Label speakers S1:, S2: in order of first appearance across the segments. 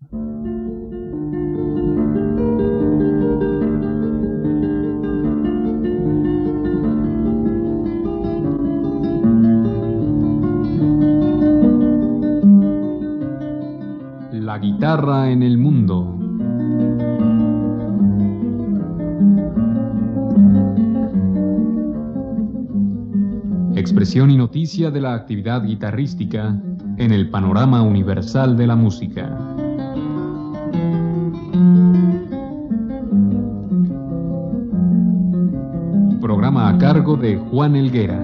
S1: La guitarra en el mundo. Expresión y noticia de la actividad guitarrística en el panorama universal de la música. Cargo de Juan Elguera.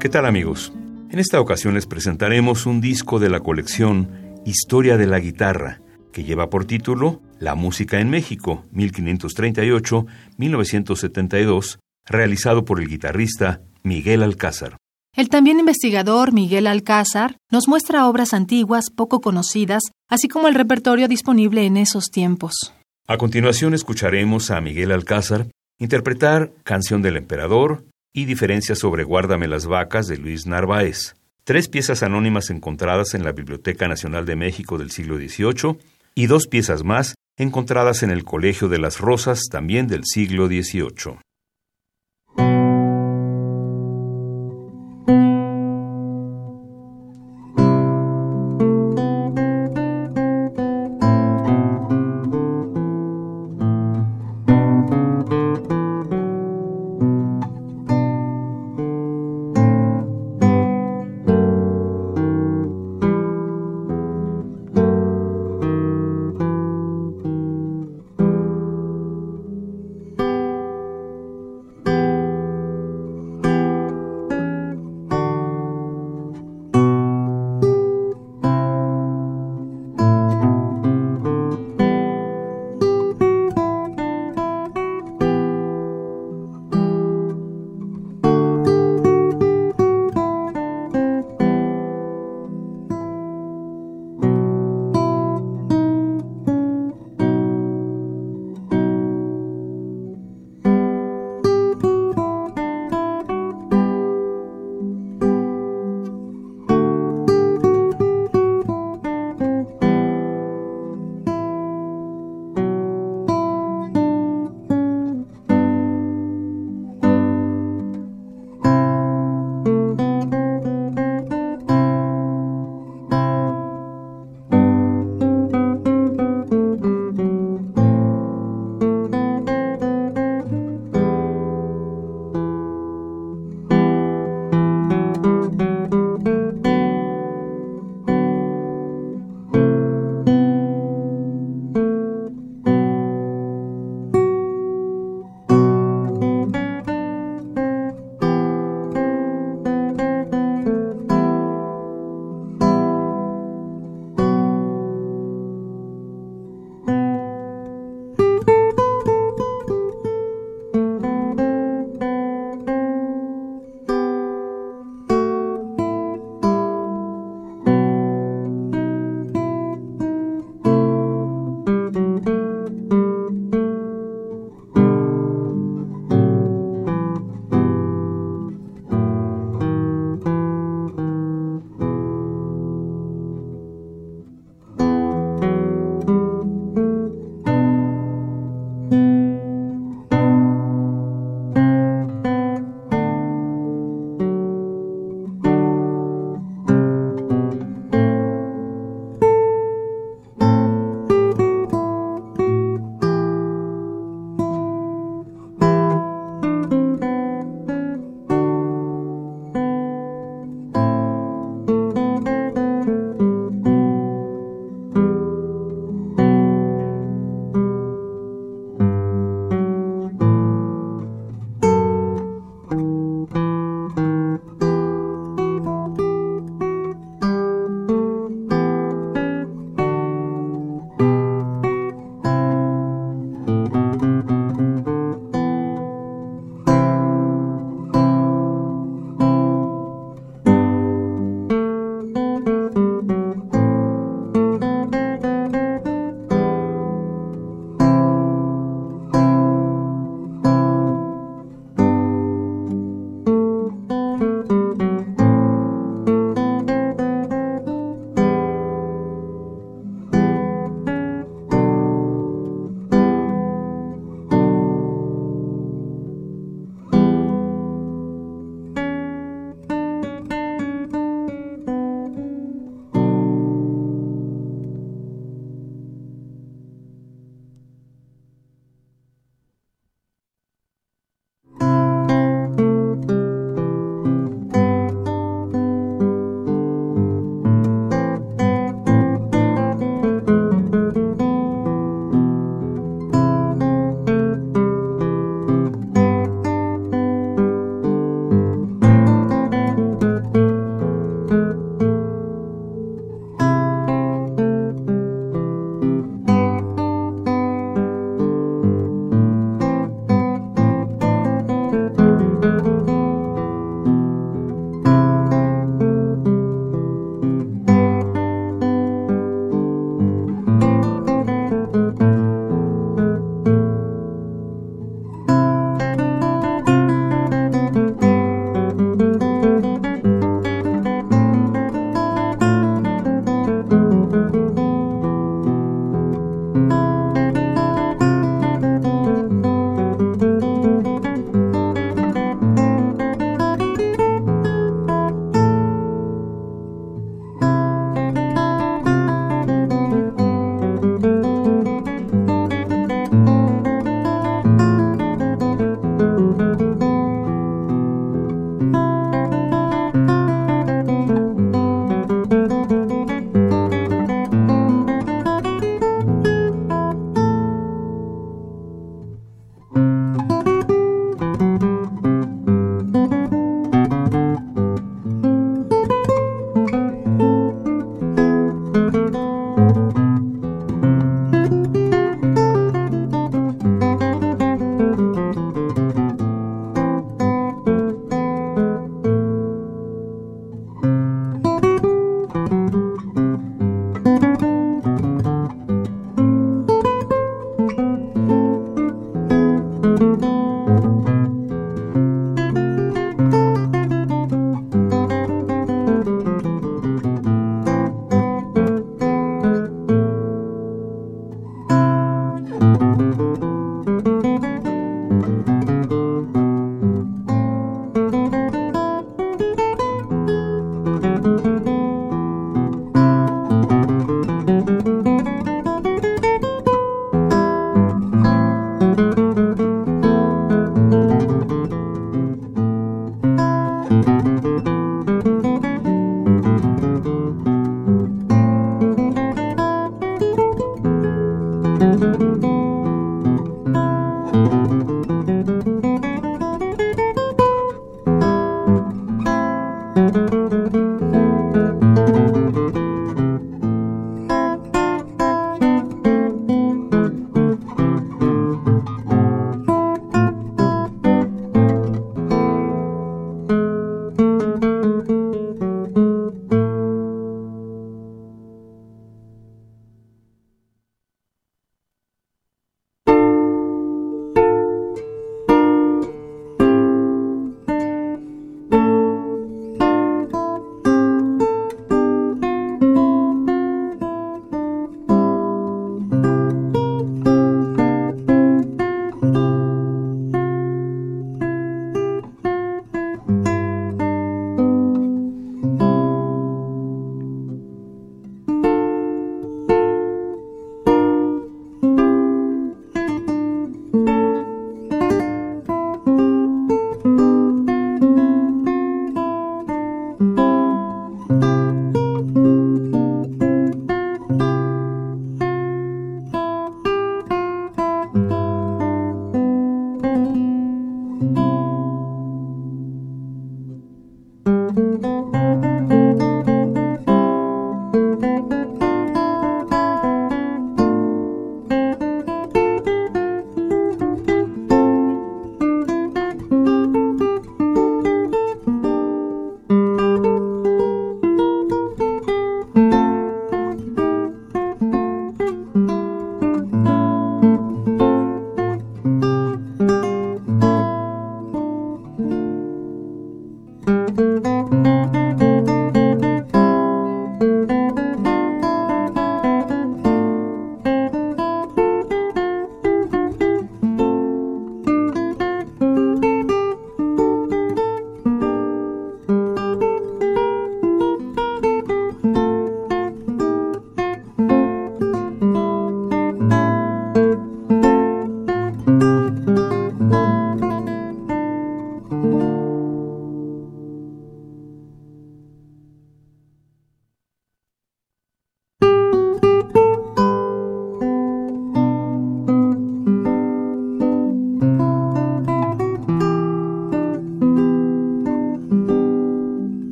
S2: ¿Qué tal amigos? En esta ocasión les presentaremos un disco de la colección Historia de la Guitarra, que lleva por título La Música en México, 1538-1972, realizado por el guitarrista Miguel Alcázar.
S3: El también investigador Miguel Alcázar nos muestra obras antiguas poco conocidas, así como el repertorio disponible en esos tiempos.
S2: A continuación escucharemos a Miguel Alcázar interpretar Canción del Emperador y Diferencias sobre Guárdame las Vacas de Luis Narváez, tres piezas anónimas encontradas en la Biblioteca Nacional de México del siglo XVIII y dos piezas más encontradas en el Colegio de las Rosas también del siglo XVIII.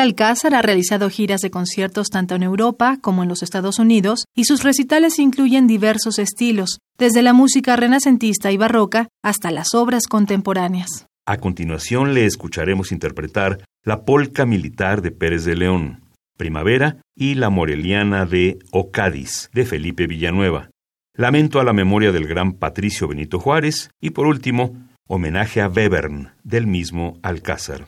S3: Alcázar ha realizado giras de conciertos tanto en Europa como en los Estados Unidos y sus recitales incluyen diversos estilos, desde la música renacentista y barroca hasta las obras contemporáneas.
S2: A continuación le escucharemos interpretar la polca militar de Pérez de León, Primavera y la moreliana de Ocadis de Felipe Villanueva, Lamento a la memoria del gran Patricio Benito Juárez y por último, homenaje a Webern del mismo Alcázar.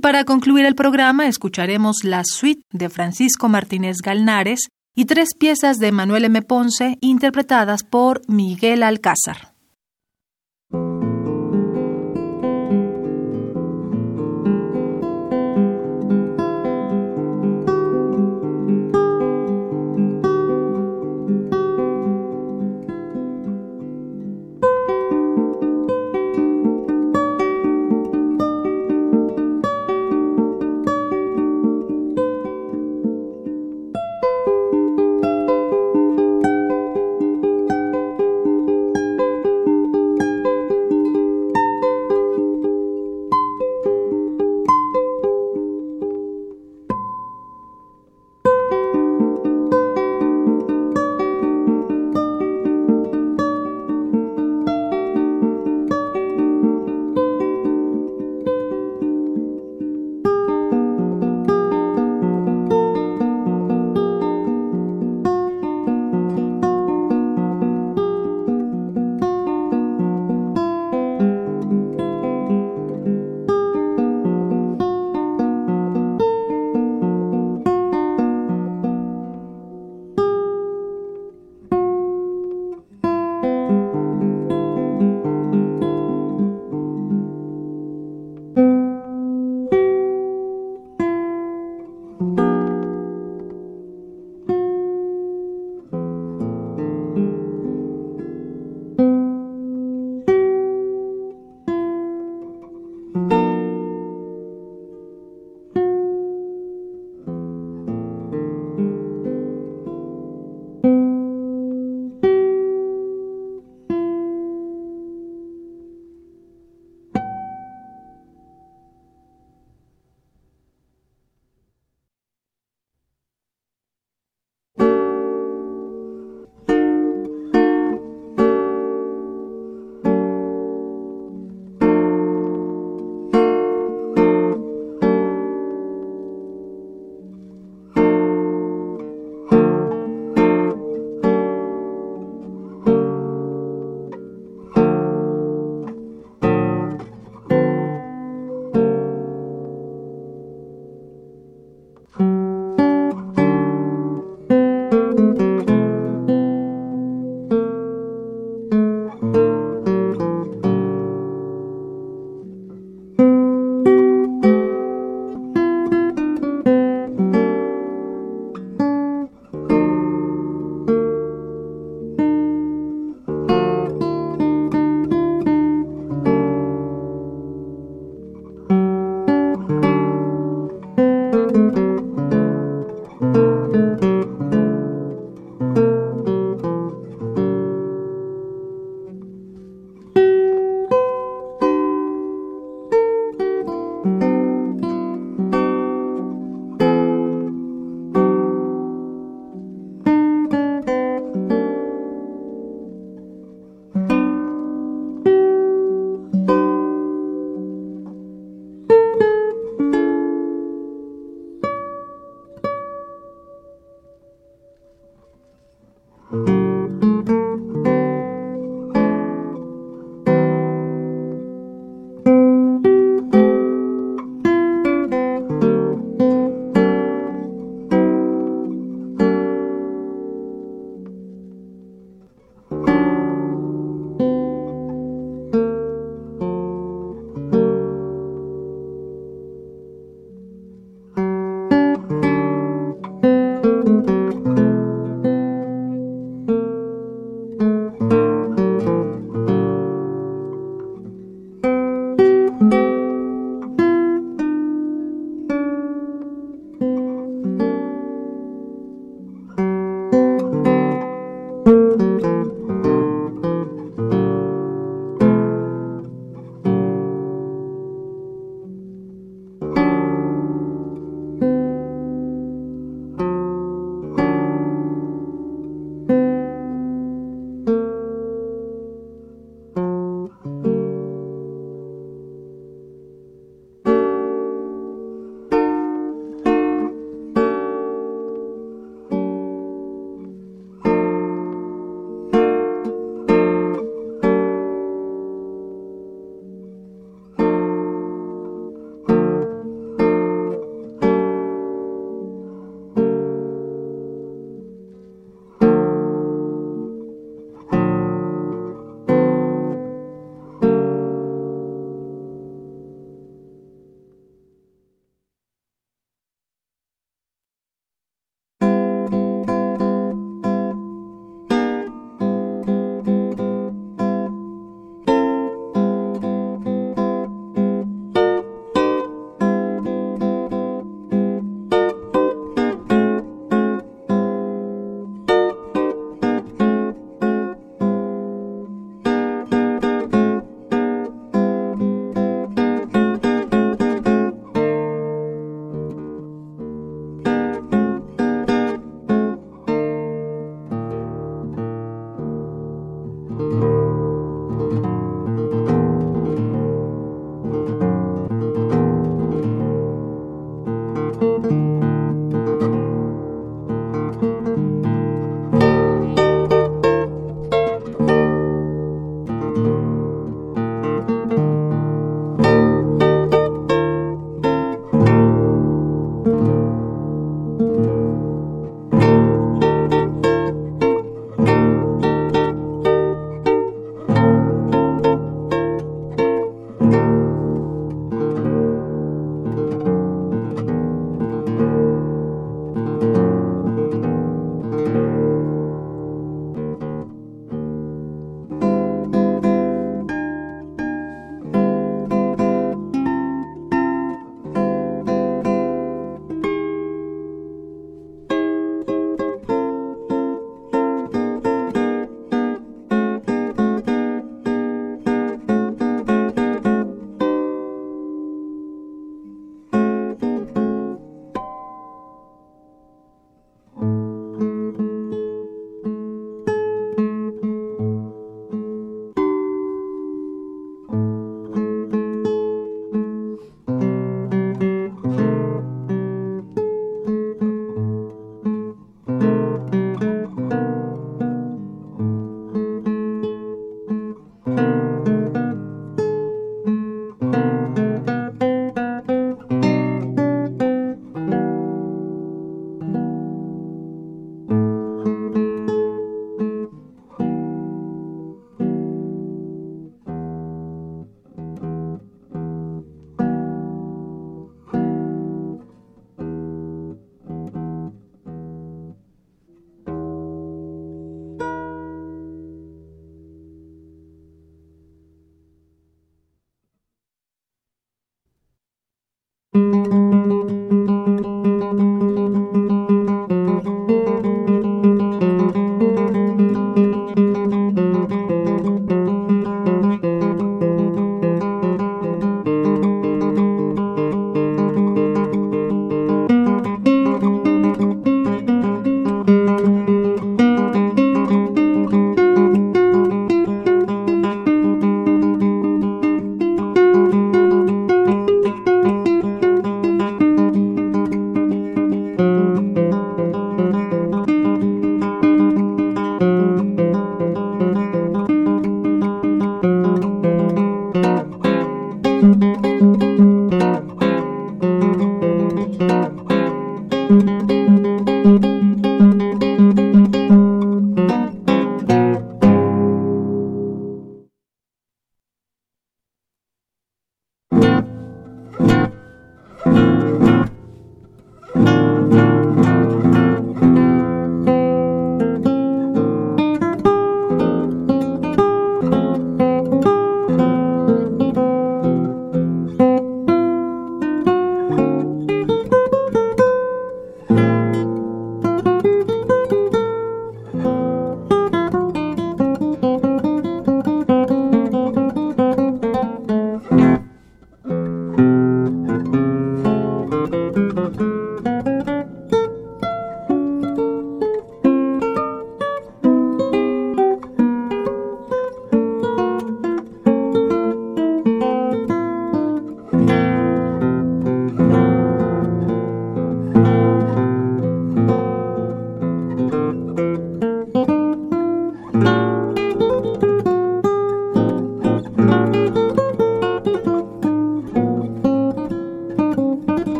S3: Para concluir el programa escucharemos la suite de Francisco Martínez Galnares y tres piezas de Manuel M. Ponce interpretadas por Miguel Alcázar.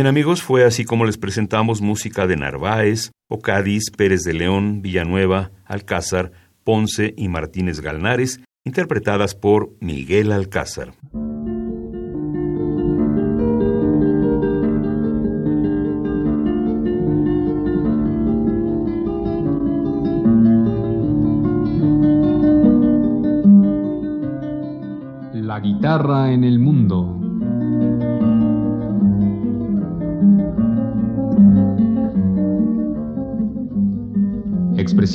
S2: Bien amigos, fue así como les presentamos música de Narváez, Ocadiz, Pérez de León, Villanueva, Alcázar, Ponce y Martínez Galnares, interpretadas por Miguel Alcázar.
S1: La guitarra en el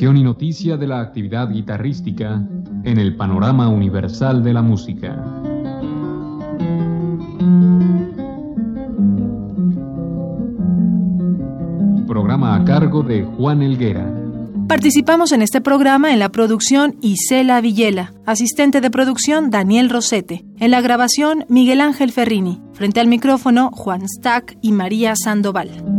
S1: y noticia de la actividad guitarrística en el panorama universal de la música. Programa a cargo de Juan Elguera.
S3: Participamos en este programa en la producción Isela Villela, asistente de producción Daniel Rosete, en la grabación Miguel Ángel Ferrini, frente al micrófono Juan Stack y María Sandoval.